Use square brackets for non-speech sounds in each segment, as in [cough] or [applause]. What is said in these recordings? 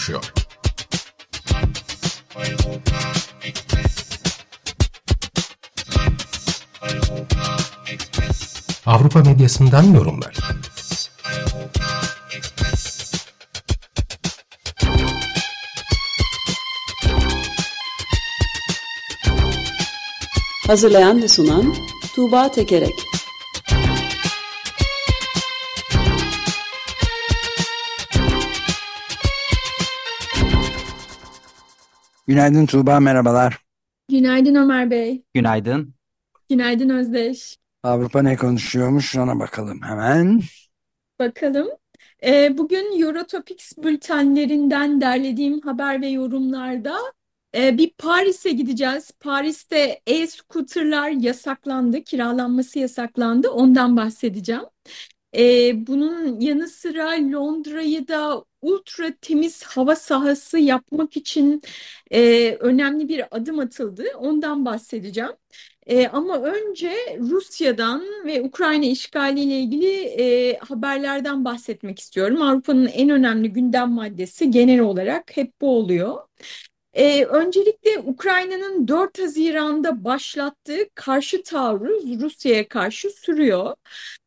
Konuşuyor? Avrupa medyasından yorumlar. Hazırlayan ve sunan Tuğba Tekerek Günaydın Tuğba, merhabalar. Günaydın Ömer Bey. Günaydın. Günaydın Özdeş. Avrupa ne konuşuyormuş ona bakalım hemen. Bakalım. Ee, bugün Eurotopics bültenlerinden derlediğim haber ve yorumlarda e, bir Paris'e gideceğiz. Paris'te e-scooterlar yasaklandı, kiralanması yasaklandı. Ondan bahsedeceğim. Ee, bunun yanı sıra Londra'yı da ultra temiz hava sahası yapmak için e, önemli bir adım atıldı. Ondan bahsedeceğim. E, ama önce Rusya'dan ve Ukrayna işgaliyle ilgili e, haberlerden bahsetmek istiyorum. Avrupa'nın en önemli gündem maddesi genel olarak hep bu oluyor. Ee, öncelikle Ukrayna'nın 4 Haziran'da başlattığı karşı taarruz Rusya'ya karşı sürüyor.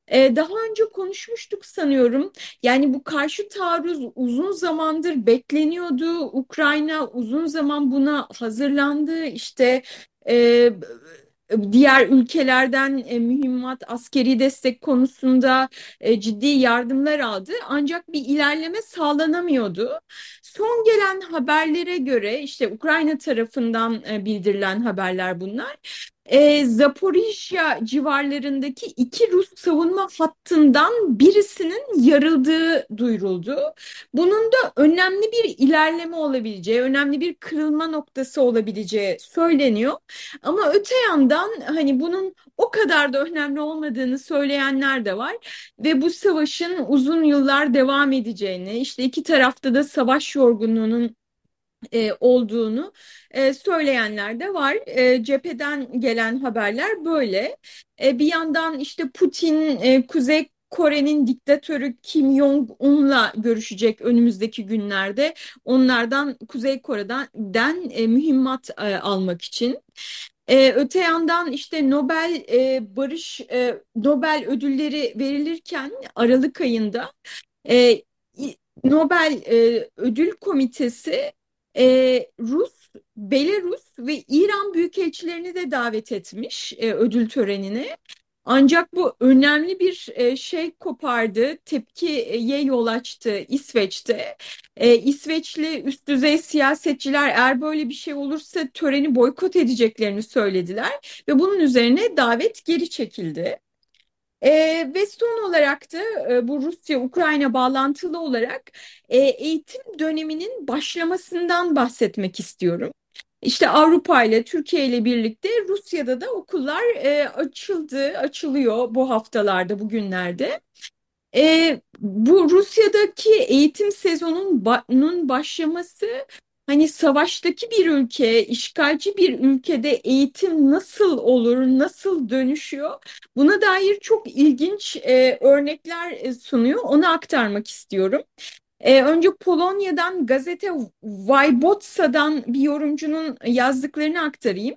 Ee, daha önce konuşmuştuk sanıyorum. Yani bu karşı taarruz uzun zamandır bekleniyordu. Ukrayna uzun zaman buna hazırlandı. İşte e, diğer ülkelerden e, mühimmat, askeri destek konusunda e, ciddi yardımlar aldı. Ancak bir ilerleme sağlanamıyordu. Son gelen haberlere göre işte Ukrayna tarafından e, bildirilen haberler bunlar e, Zaporijya civarlarındaki iki Rus savunma hattından birisinin yarıldığı duyuruldu. Bunun da önemli bir ilerleme olabileceği, önemli bir kırılma noktası olabileceği söyleniyor. Ama öte yandan hani bunun o kadar da önemli olmadığını söyleyenler de var ve bu savaşın uzun yıllar devam edeceğini, işte iki tarafta da savaş yorgunluğunun e, olduğunu e, söyleyenler de var. E, cepheden gelen haberler böyle. E, bir yandan işte Putin e, Kuzey Kore'nin diktatörü Kim Jong-un'la görüşecek önümüzdeki günlerde. Onlardan Kuzey Kore'den den, e, mühimmat e, almak için. Ee, öte yandan işte Nobel e, Barış e, Nobel ödülleri verilirken Aralık ayında e, Nobel e, Ödül Komitesi e, Rus, Belarus ve İran büyükelçilerini de davet etmiş e, ödül törenine. Ancak bu önemli bir e, şey kopardı, tepkiye yol açtı İsveç'te. E, İsveçli üst düzey siyasetçiler eğer böyle bir şey olursa töreni boykot edeceklerini söylediler ve bunun üzerine davet geri çekildi. E, ve son olarak da e, bu Rusya-Ukrayna bağlantılı olarak e, eğitim döneminin başlamasından bahsetmek istiyorum. İşte Avrupa ile Türkiye ile birlikte Rusya'da da okullar e, açıldı, açılıyor bu haftalarda, bugünlerde. E, bu Rusya'daki eğitim sezonunun başlaması Hani savaştaki bir ülke, işgalci bir ülkede eğitim nasıl olur, nasıl dönüşüyor? Buna dair çok ilginç e, örnekler e, sunuyor. Onu aktarmak istiyorum. E, önce Polonya'dan gazete Wyboca'dan bir yorumcunun yazdıklarını aktarayım.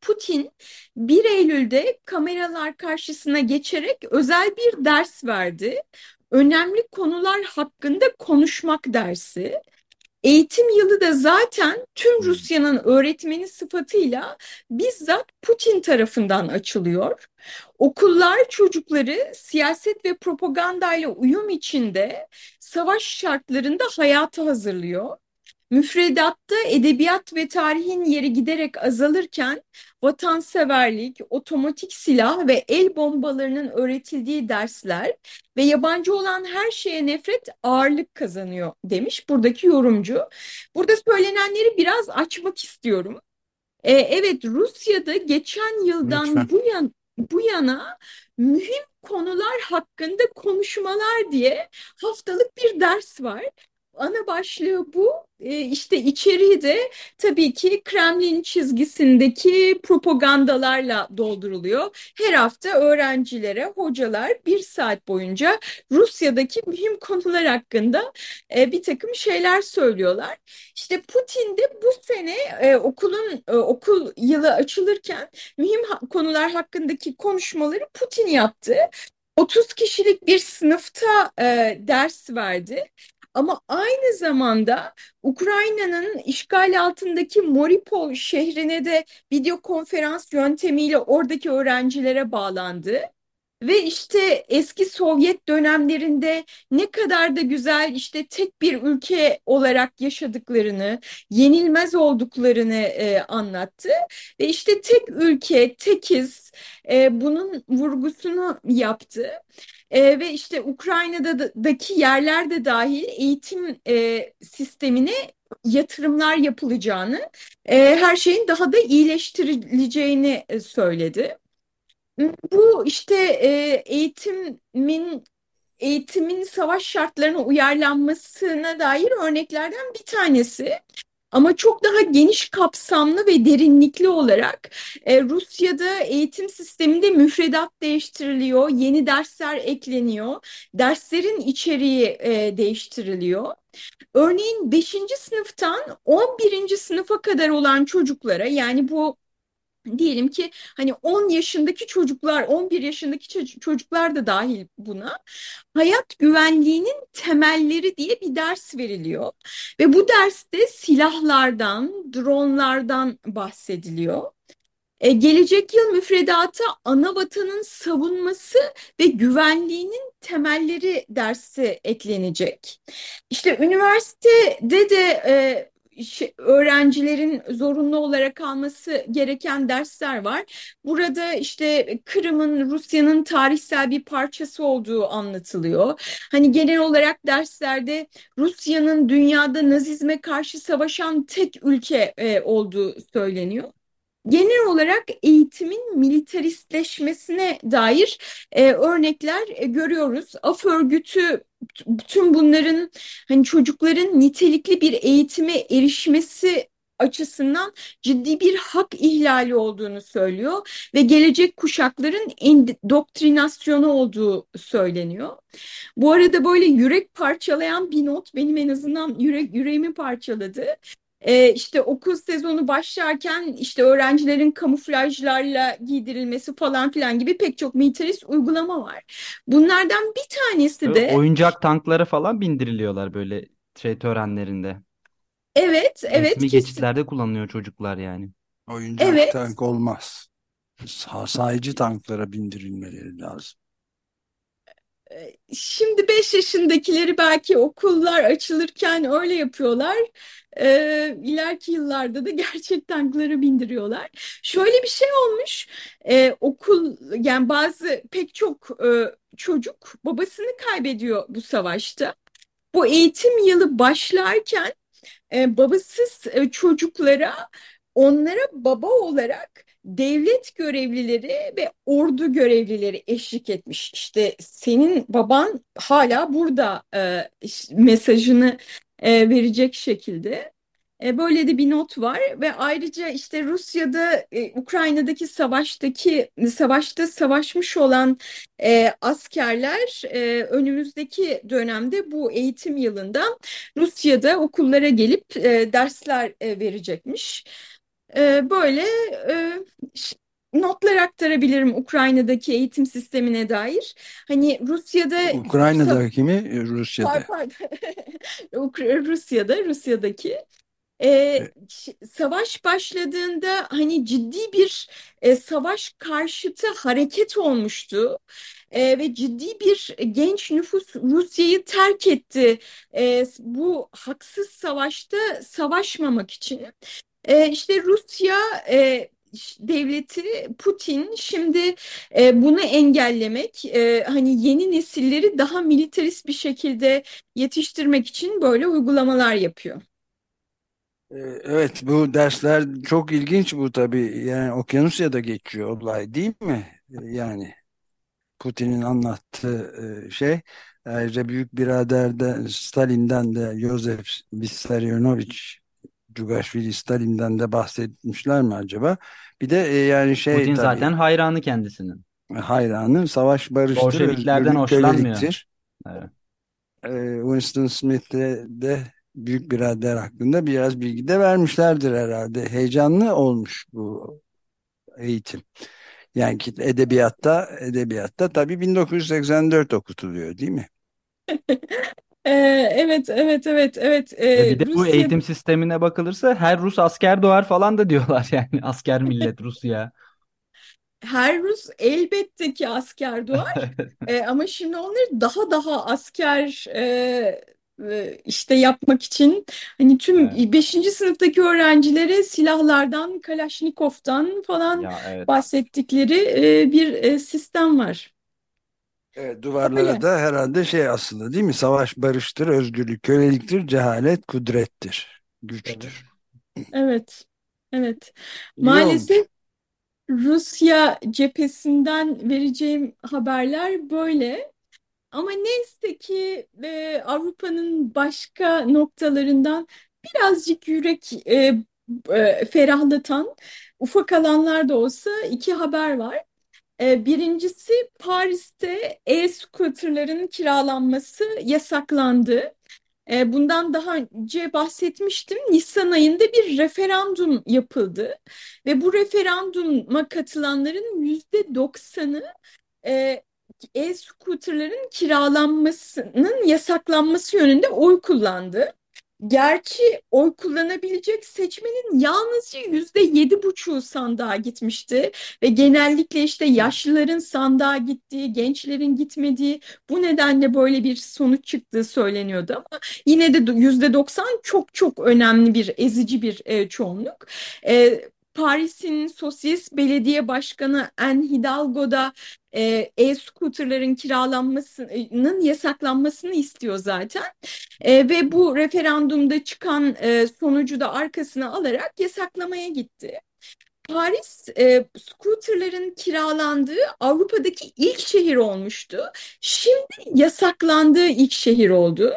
Putin 1 Eylül'de kameralar karşısına geçerek özel bir ders verdi. Önemli konular hakkında konuşmak dersi. Eğitim yılı da zaten tüm. Rusya'nın öğretmeni sıfatıyla bizzat Putin tarafından açılıyor. Okullar çocukları siyaset ve propagandayla uyum içinde savaş şartlarında hayata hazırlıyor. Müfredatta edebiyat ve tarihin yeri giderek azalırken vatanseverlik, otomatik silah ve el bombalarının öğretildiği dersler ve yabancı olan her şeye nefret ağırlık kazanıyor demiş buradaki yorumcu. Burada söylenenleri biraz açmak istiyorum. Ee, evet Rusya'da geçen yıldan Lütfen. bu yan bu yana mühim konular hakkında konuşmalar diye haftalık bir ders var. Ana başlığı bu. E, işte içeriği de tabii ki Kremlin çizgisindeki propagandalarla dolduruluyor. Her hafta öğrencilere hocalar bir saat boyunca Rusya'daki mühim konular hakkında e, bir takım şeyler söylüyorlar. İşte Putin de bu sene e, okulun e, okul yılı açılırken mühim konular hakkındaki konuşmaları Putin yaptı. 30 kişilik bir sınıfta e, ders verdi. Ama aynı zamanda Ukrayna'nın işgal altındaki Mariupol şehrine de video konferans yöntemiyle oradaki öğrencilere bağlandı. Ve işte eski Sovyet dönemlerinde ne kadar da güzel işte tek bir ülke olarak yaşadıklarını, yenilmez olduklarını e, anlattı. Ve işte tek ülke, tekiz e, bunun vurgusunu yaptı. E, ve işte Ukrayna'daki yerler de dahil eğitim e, sistemine yatırımlar yapılacağını, e, her şeyin daha da iyileştirileceğini e, söyledi. Bu işte e, eğitimin eğitimin savaş şartlarına uyarlanmasına dair örneklerden bir tanesi. Ama çok daha geniş kapsamlı ve derinlikli olarak e, Rusya'da eğitim sisteminde müfredat değiştiriliyor, yeni dersler ekleniyor, derslerin içeriği e, değiştiriliyor. Örneğin 5. sınıftan 11. sınıfa kadar olan çocuklara yani bu Diyelim ki hani 10 yaşındaki çocuklar, 11 yaşındaki çocuklar da dahil buna hayat güvenliğinin temelleri diye bir ders veriliyor. Ve bu derste silahlardan, dronlardan bahsediliyor. E, gelecek yıl müfredata ana vatanın savunması ve güvenliğinin temelleri dersi eklenecek. İşte üniversitede de e, öğrencilerin zorunlu olarak alması gereken dersler var. Burada işte Kırım'ın Rusya'nın tarihsel bir parçası olduğu anlatılıyor. Hani genel olarak derslerde Rusya'nın dünyada Nazizme karşı savaşan tek ülke e, olduğu söyleniyor genel olarak eğitimin militaristleşmesine dair e, örnekler e, görüyoruz. Af örgütü bütün bunların hani çocukların nitelikli bir eğitime erişmesi açısından ciddi bir hak ihlali olduğunu söylüyor ve gelecek kuşakların endoktrinasyonu olduğu söyleniyor. Bu arada böyle yürek parçalayan bir not benim en azından yürek yüreğimi parçaladı. Ee, işte okul sezonu başlarken işte öğrencilerin kamuflajlarla giydirilmesi falan filan gibi pek çok militarist uygulama var. Bunlardan bir tanesi de Oyuncak tanklara falan bindiriliyorlar böyle şey törenlerinde. evet evet Resmi kesin geçitlerde kullanılıyor çocuklar yani. Oyuncak evet tank olmaz. Sayıcı tanklara bindirilmeleri lazım. Ee, Şimdi 5 yaşındakileri belki okullar açılırken öyle yapıyorlar. Ee, ileriki yıllarda da gerçek tanklara bindiriyorlar. Şöyle bir şey olmuş. Ee, okul yani bazı pek çok e, çocuk babasını kaybediyor bu savaşta. Bu eğitim yılı başlarken e, babasız e, çocuklara onlara baba olarak devlet görevlileri ve ordu görevlileri eşlik etmiş. İşte senin baban hala burada e, mesajını e, verecek şekilde. E, böyle de bir not var ve ayrıca işte Rusya'da e, Ukrayna'daki savaştaki savaşta savaşmış olan e, askerler e, önümüzdeki dönemde bu eğitim yılında Rusya'da okullara gelip e, dersler e, verecekmiş. E, böyle e, notlar aktarabilirim Ukrayna'daki eğitim sistemine dair. Hani Rusya'da Ukrayna'daki mi? Rusya'da. [laughs] Rusya'da Rusya'daki e, savaş başladığında hani ciddi bir e, savaş karşıtı hareket olmuştu e, ve ciddi bir genç nüfus Rusya'yı terk etti e, bu haksız savaşta savaşmamak için. E, işte Rusya e, devleti Putin şimdi e, bunu engellemek e, hani yeni nesilleri daha militarist bir şekilde yetiştirmek için böyle uygulamalar yapıyor. Ee, Evet bu dersler çok ilginç bu tabii. Yani Okyanusya'da geçiyor olay değil mi? Ee, Yani Putin'in anlattığı e, şey. Ayrıca büyük biraderden Stalin'den de Yosef Vissarionovich Cugashvili Stalin'den de bahsetmişler mi acaba? Bir de e, yani şey Putin tabii zaten hayranı kendisinin. hayranı savaş barıştır, Bolşeviklerden hoşlanmıyor. Evet. E, Winston Smith'e de büyük birader hakkında biraz bilgi de vermişlerdir herhalde. Heyecanlı olmuş bu eğitim. Yani ki edebiyatta edebiyatta tabii 1984 okutuluyor değil mi? [laughs] E, evet, evet, evet, evet. E bir de bu Rusya eğitim sistemine bakılırsa her Rus asker doğar falan da diyorlar [laughs] yani asker millet Rusya. her Rus elbette ki asker [laughs] doğar. E, ama şimdi onları daha daha asker e, e, işte yapmak için hani tüm Evet. 5. sınıftaki öğrencilere silahlardan, Kalaşnikov'tan falan Ya evet. bahsettikleri e, bir e, sistem var. Evet, duvarlara Öyle. da herhalde şey aslında değil mi? Savaş barıştır, özgürlük köleliktir, cehalet kudrettir, güçtür. Evet. Evet. İyi olmuş. Maalesef Rusya cephesinden vereceğim haberler böyle. Ama neyse ki e, Avrupa'nın başka noktalarından birazcık yürek e, e, ferahlatan ufak alanlar da olsa iki haber var. E, birincisi Paris'te e-scooterların kiralanması yasaklandı. E, bundan daha önce bahsetmiştim. Nisan ayında bir referandum yapıldı ve bu referanduma katılanların yüzde doksanı e, e-scooterların kiralanmasının yasaklanması yönünde oy kullandı. Gerçi oy kullanabilecek seçmenin yalnızca yüzde yedi buçuğu sandığa gitmişti ve genellikle işte yaşlıların sandığa gittiği, gençlerin gitmediği bu nedenle böyle bir sonuç çıktığı söyleniyordu ama yine de yüzde doksan çok çok önemli bir ezici bir e, çoğunluk. E, Paris'in Sosyalist Belediye Başkanı Anne Hidalgo da e, e-scooterların kiralanmasının yasaklanmasını istiyor zaten. E, ve bu referandumda çıkan e, sonucu da arkasına alarak yasaklamaya gitti. Paris e, scooterların kiralandığı Avrupa'daki ilk şehir olmuştu. Şimdi yasaklandığı ilk şehir oldu.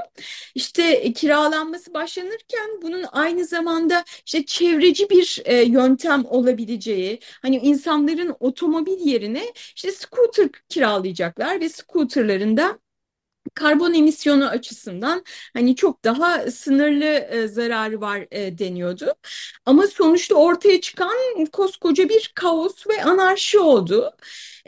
İşte e, kiralanması başlanırken bunun aynı zamanda işte çevreci bir e, yöntem olabileceği, hani insanların otomobil yerine işte scooter kiralayacaklar ve scooterların da karbon emisyonu açısından hani çok daha sınırlı e, zararı var e, deniyordu. Ama sonuçta ortaya çıkan koskoca bir kaos ve anarşi oldu.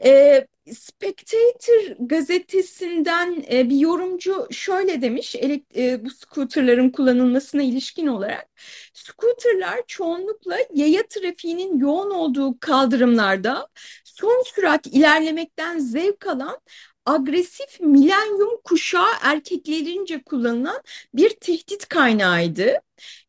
E, Spectator gazetesinden e, bir yorumcu şöyle demiş e, bu scooterların kullanılmasına ilişkin olarak scooterlar çoğunlukla yaya trafiğinin yoğun olduğu kaldırımlarda son sürat ilerlemekten zevk alan agresif milenyum kuşağı erkeklerince kullanılan bir tehdit kaynağıydı.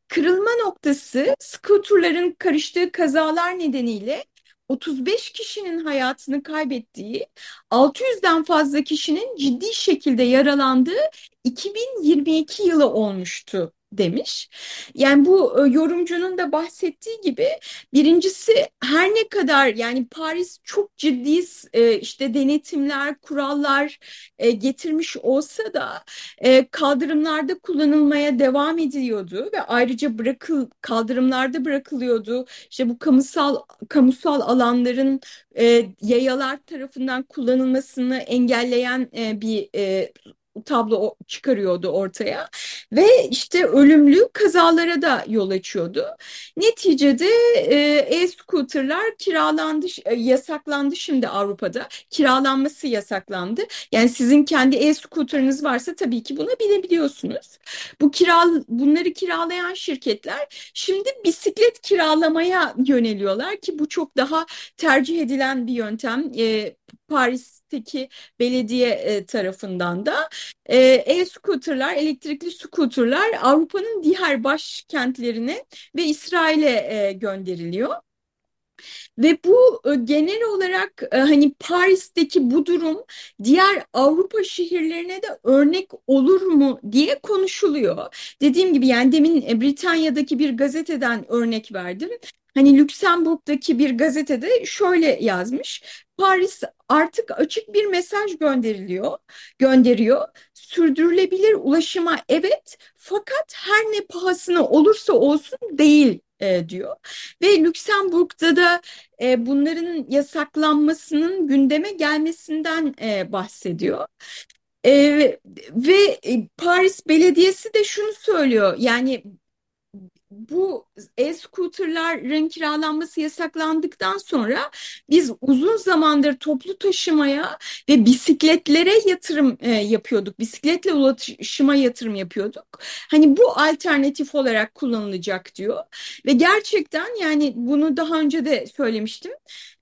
Kırılma noktası skuterların karıştığı kazalar nedeniyle 35 kişinin hayatını kaybettiği, 600'den fazla kişinin ciddi şekilde yaralandığı 2022 yılı olmuştu demiş. Yani bu e, yorumcunun da bahsettiği gibi birincisi her ne kadar yani Paris çok ciddi e, işte denetimler, kurallar e, getirmiş olsa da kaldırımlarda kullanılmaya devam ediliyordu ve ayrıca bırakıl kaldırımlarda bırakılıyordu. İşte bu kamusal kamusal alanların yayalar tarafından kullanılmasını engelleyen bir tablo çıkarıyordu ortaya ve işte ölümlü kazalara da yol açıyordu. Neticede e-scooterlar kiralandı, e, yasaklandı şimdi Avrupa'da. Kiralanması yasaklandı. Yani sizin kendi e-scooterınız varsa tabii ki bunu bilebiliyorsunuz. Bu kira bunları kiralayan şirketler şimdi bisiklet kiralamaya yöneliyorlar ki bu çok daha tercih edilen bir yöntem. E, Paris'teki belediye e, tarafından da e, e-scooterlar, elektrikli scooterlar Avrupa'nın diğer başkentlerine ve İsrail'e e, gönderiliyor. Ve bu e, genel olarak e, hani Paris'teki bu durum diğer Avrupa şehirlerine de örnek olur mu diye konuşuluyor. Dediğim gibi yani demin e, Britanya'daki bir gazeteden örnek verdim. Hani Lüksemburg'daki bir gazetede şöyle yazmış. Paris artık açık bir mesaj gönderiliyor, gönderiyor. Sürdürülebilir ulaşıma evet fakat her ne pahasına olursa olsun değil e, diyor. Ve Lüksemburg'da da e, bunların yasaklanmasının gündeme gelmesinden e, bahsediyor. E, ve e, Paris Belediyesi de şunu söylüyor yani bu e-scooterların kiralanması yasaklandıktan sonra biz uzun zamandır toplu taşımaya ve bisikletlere yatırım e, yapıyorduk. Bisikletle ulaşıma yatırım yapıyorduk. Hani bu alternatif olarak kullanılacak diyor. Ve gerçekten yani bunu daha önce de söylemiştim.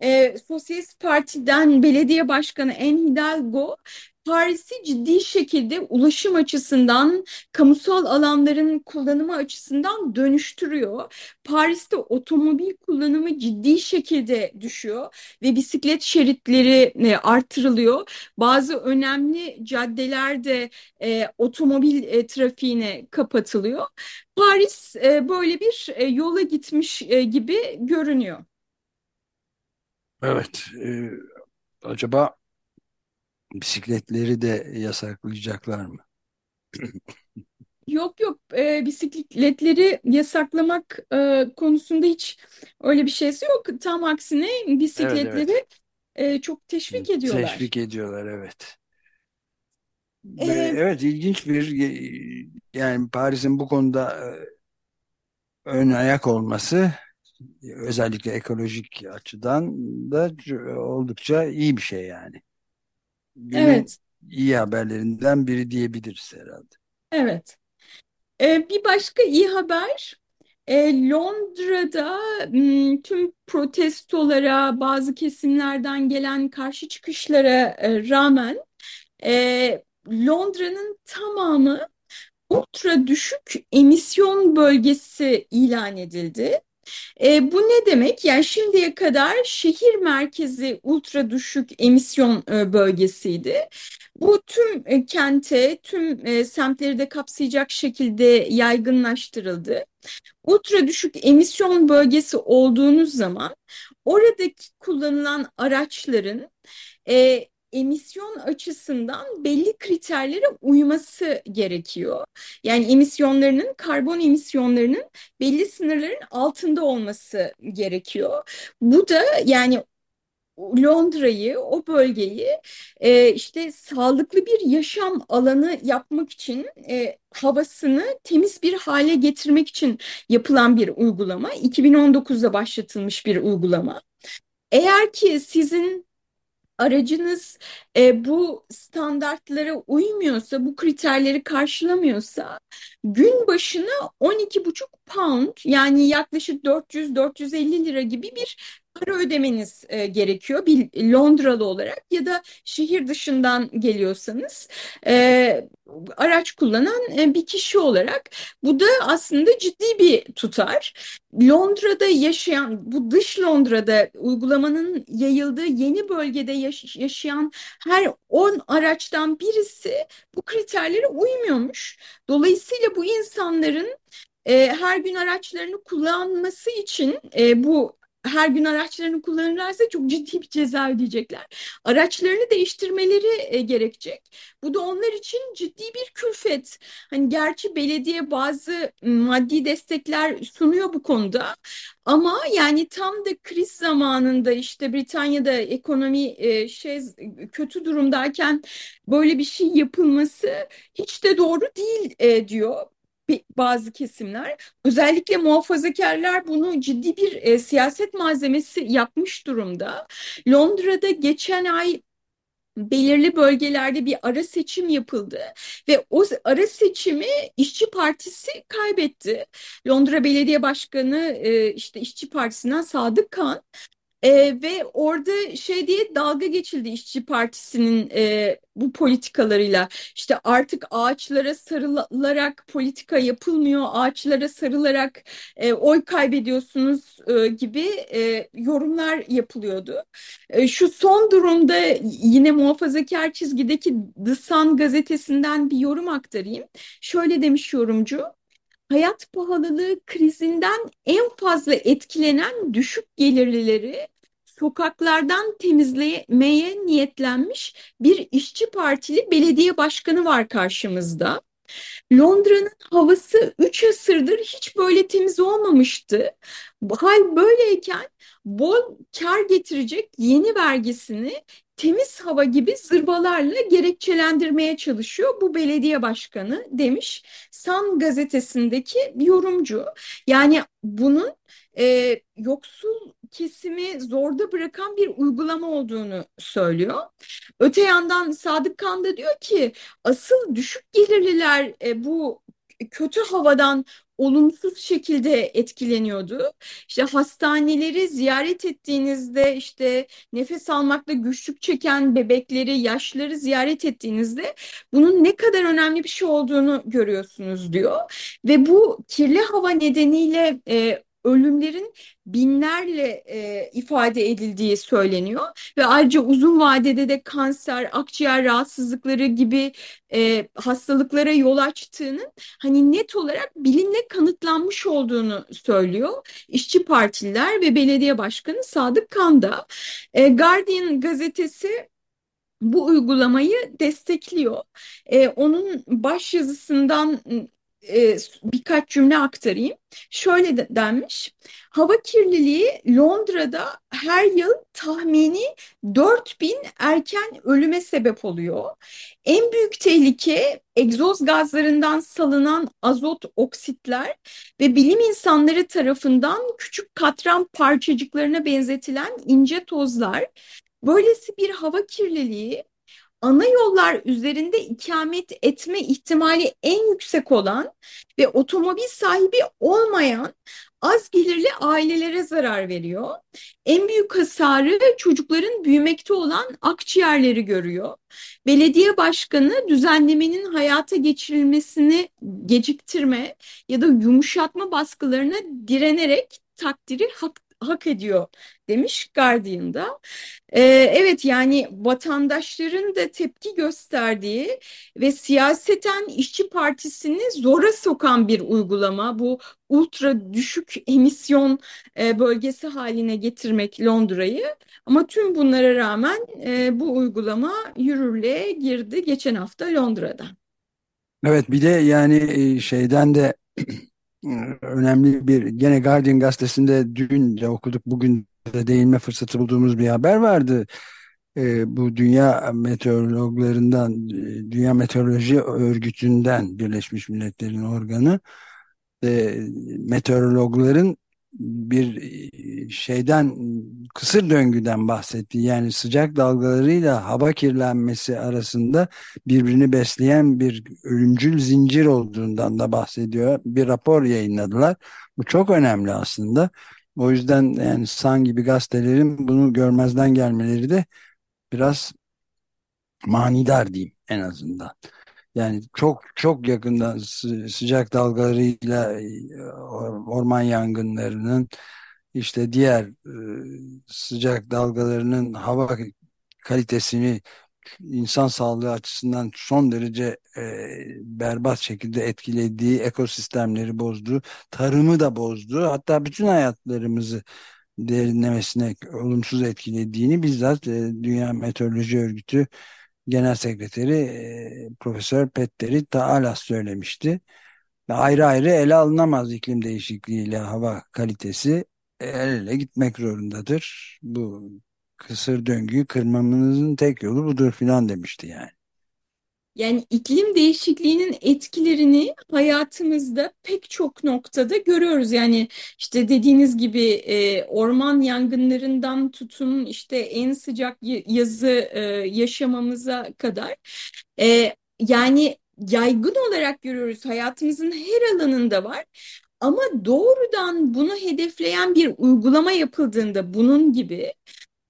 E, Sosyalist Parti'den belediye başkanı En Hidalgo Paris'i ciddi şekilde ulaşım açısından, kamusal alanların kullanımı açısından dönüştürüyor. Paris'te otomobil kullanımı ciddi şekilde düşüyor ve bisiklet şeritleri e, artırılıyor. Bazı önemli caddelerde e, otomobil e, trafiğine kapatılıyor. Paris e, böyle bir e, yola gitmiş e, gibi görünüyor. Evet. E, acaba bisikletleri de yasaklayacaklar mı? Yok yok e, bisikletleri yasaklamak e, konusunda hiç öyle bir şeysi yok. Tam aksine Evet bisikletleri evet. e, çok teşvik ediyorlar. Teşvik ediyorlar evet. Ve E, evet ilginç bir yani Paris'in bu konuda e, ön ayak olması özellikle ekolojik açıdan da oldukça iyi bir şey yani. Günün evet, iyi haberlerinden biri diyebiliriz herhalde. evet. E, bir başka iyi haber. E, Londra'da m, tüm protestolara, bazı kesimlerden gelen karşı çıkışlara e, rağmen e, Londra'nın tamamı ultra düşük emisyon bölgesi ilan edildi. E, bu ne demek? Yani şimdiye kadar şehir merkezi ultra düşük emisyon e, bölgesiydi. Bu tüm e, kente, tüm e, semtleri de kapsayacak şekilde yaygınlaştırıldı. Ultra düşük emisyon bölgesi olduğunuz zaman oradaki kullanılan araçların e, emisyon açısından belli kriterlere uyması gerekiyor. Yani emisyonlarının, karbon emisyonlarının belli sınırların altında olması gerekiyor. Bu da yani Londra'yı, o bölgeyi e, işte sağlıklı bir yaşam alanı yapmak için e, havasını temiz bir hale getirmek için yapılan bir uygulama. 2019'da başlatılmış bir uygulama. Eğer ki sizin aracınız e, bu standartlara uymuyorsa, bu kriterleri karşılamıyorsa gün başına 12,5 pound yani yaklaşık 400-450 lira gibi bir para ödemeniz e, gerekiyor bir Londralı olarak ya da şehir dışından geliyorsanız e, araç kullanan e, bir kişi olarak bu da aslında ciddi bir tutar. Londra'da yaşayan bu dış Londra'da uygulamanın yayıldığı yeni bölgede yaş yaşayan her 10 araçtan birisi bu kriterlere uymuyormuş. Dolayısıyla bu insanların e, her gün araçlarını kullanması için e, bu her gün araçlarını kullanırlarsa çok ciddi bir ceza ödeyecekler. Araçlarını değiştirmeleri e, gerekecek. Bu da onlar için ciddi bir külfet. Hani gerçi belediye bazı maddi destekler sunuyor bu konuda. Ama yani tam da kriz zamanında işte Britanya'da ekonomi e, şey kötü durumdayken böyle bir şey yapılması hiç de doğru değil e, diyor bazı kesimler özellikle muhafazakarlar bunu ciddi bir e, siyaset malzemesi yapmış durumda. Londra'da geçen ay belirli bölgelerde bir ara seçim yapıldı ve o ara seçimi İşçi Partisi kaybetti. Londra Belediye Başkanı e, işte İşçi Partisi'nden Sadık Kan e, ve orada şey diye dalga geçildi İşçi Partisi'nin e, bu politikalarıyla. İşte artık ağaçlara sarılarak politika yapılmıyor, ağaçlara sarılarak e, oy kaybediyorsunuz e, gibi e, yorumlar yapılıyordu. E, şu son durumda yine muhafazakar çizgideki The Sun gazetesinden bir yorum aktarayım. Şöyle demiş yorumcu hayat pahalılığı krizinden en fazla etkilenen düşük gelirlileri sokaklardan temizlemeye niyetlenmiş bir işçi partili belediye başkanı var karşımızda. Londra'nın havası 3 asırdır hiç böyle temiz olmamıştı. Hal böyleyken bol kar getirecek yeni vergisini temiz hava gibi zırvalarla gerekçelendirmeye çalışıyor bu belediye başkanı demiş Sun gazetesindeki yorumcu. Yani bunun e, yoksul kesimi zorda bırakan bir uygulama olduğunu söylüyor. Öte yandan Sadık Kan da diyor ki asıl düşük gelirliler e, bu kötü havadan olumsuz şekilde etkileniyordu. İşte hastaneleri ziyaret ettiğinizde işte nefes almakta güçlük çeken bebekleri, yaşları ziyaret ettiğinizde bunun ne kadar önemli bir şey olduğunu görüyorsunuz diyor. Ve bu kirli hava nedeniyle e, ölümlerin binlerle e, ifade edildiği söyleniyor ve ayrıca uzun vadede de kanser, akciğer rahatsızlıkları gibi e, hastalıklara yol açtığının hani net olarak bilimle kanıtlanmış olduğunu söylüyor. İşçi Partililer ve Belediye Başkanı Sadık Kanda. E, Guardian gazetesi bu uygulamayı destekliyor. E, onun baş yazısından e, birkaç cümle aktarayım. Şöyle de denmiş. Hava kirliliği Londra'da her yıl tahmini 4000 erken ölüme sebep oluyor. En büyük tehlike egzoz gazlarından salınan azot oksitler ve bilim insanları tarafından küçük katran parçacıklarına benzetilen ince tozlar. Böylesi bir hava kirliliği ana yollar üzerinde ikamet etme ihtimali en yüksek olan ve otomobil sahibi olmayan az gelirli ailelere zarar veriyor. En büyük hasarı çocukların büyümekte olan akciğerleri görüyor. Belediye başkanı düzenlemenin hayata geçirilmesini geciktirme ya da yumuşatma baskılarına direnerek takdiri hak hak ediyor demiş Guardian'da. Ee, evet yani vatandaşların da tepki gösterdiği ve siyaseten işçi partisini zora sokan bir uygulama bu ultra düşük emisyon e, bölgesi haline getirmek Londra'yı ama tüm bunlara rağmen e, bu uygulama yürürlüğe girdi geçen hafta Londra'da. Evet bir de yani e, şeyden de [clears throat] önemli bir gene Guardian gazetesinde dün de okuduk bugün de değinme fırsatı bulduğumuz bir haber vardı. E, bu dünya meteorologlarından Dünya Meteoroloji Örgütü'nden Birleşmiş Milletler'in organı e, meteorologların bir e, şeyden kısır döngüden bahsetti. Yani sıcak dalgalarıyla hava kirlenmesi arasında birbirini besleyen bir ölümcül zincir olduğundan da bahsediyor. Bir rapor yayınladılar. Bu çok önemli aslında. O yüzden yani San gibi gazetelerin bunu görmezden gelmeleri de biraz manidar diyeyim en azından. Yani çok çok yakından sıcak dalgalarıyla e, orman yangınlarının işte diğer e, sıcak dalgalarının hava kalitesini insan sağlığı açısından son derece e, berbat şekilde etkilediği, ekosistemleri bozdu, tarımı da bozdu. Hatta bütün hayatlarımızı derinlemesine olumsuz etkilediğini bizzat Dünya Meteoroloji Örgütü Genel Sekreteri e, Profesör Petteri Taalas söylemişti. Ayrı ayrı ele alınamaz iklim değişikliğiyle hava kalitesi el ele gitmek zorundadır. Bu kısır döngüyü kırmamızın tek yolu budur filan demişti yani. Yani iklim değişikliğinin etkilerini hayatımızda pek çok noktada görüyoruz. Yani işte dediğiniz gibi e, orman yangınlarından tutun işte en sıcak yazı e, yaşamamıza kadar. E, yani yaygın olarak görüyoruz hayatımızın her alanında var. Ama doğrudan bunu hedefleyen bir uygulama yapıldığında bunun gibi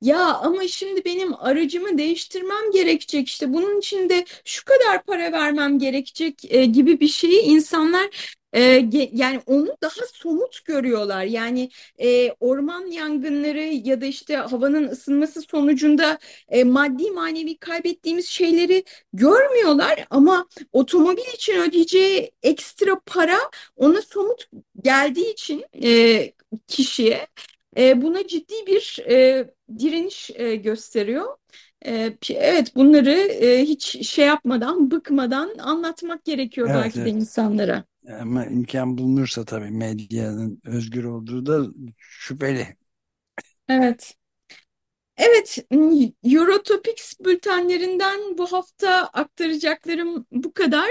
ya ama şimdi benim aracımı değiştirmem gerekecek işte bunun için de şu kadar para vermem gerekecek e, gibi bir şeyi insanlar e, yani onu daha somut görüyorlar. Yani e, orman yangınları ya da işte havanın ısınması sonucunda e, maddi manevi kaybettiğimiz şeyleri görmüyorlar ama otomobil için ödeyeceği ekstra para ona somut geldiği için e, kişiye e, buna ciddi bir e, direniş e, gösteriyor. E, evet bunları e, hiç şey yapmadan, bıkmadan anlatmak gerekiyor Evet, belki de evet. insanlara. Ama imkan bulunursa tabii medyanın özgür olduğu da şüpheli. Evet. Evet, Eurotopics bültenlerinden bu hafta aktaracaklarım bu kadar.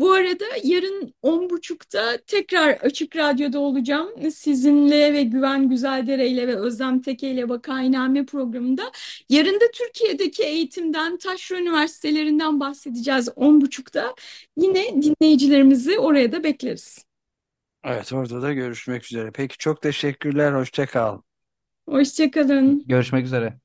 Bu arada yarın 10.30'da tekrar Açık Radyo'da olacağım. Sizinle ve Güven Güzeldere ile ve Özlem Teke ile Vakainame programında. Yarın da Türkiye'deki eğitimden, taşra üniversitelerinden bahsedeceğiz 10.30'da. Yine dinleyicilerimizi oraya da bekleriz. Evet orada da görüşmek üzere. Peki çok teşekkürler. Hoşça kal. Hoşçakalın. Görüşmek üzere.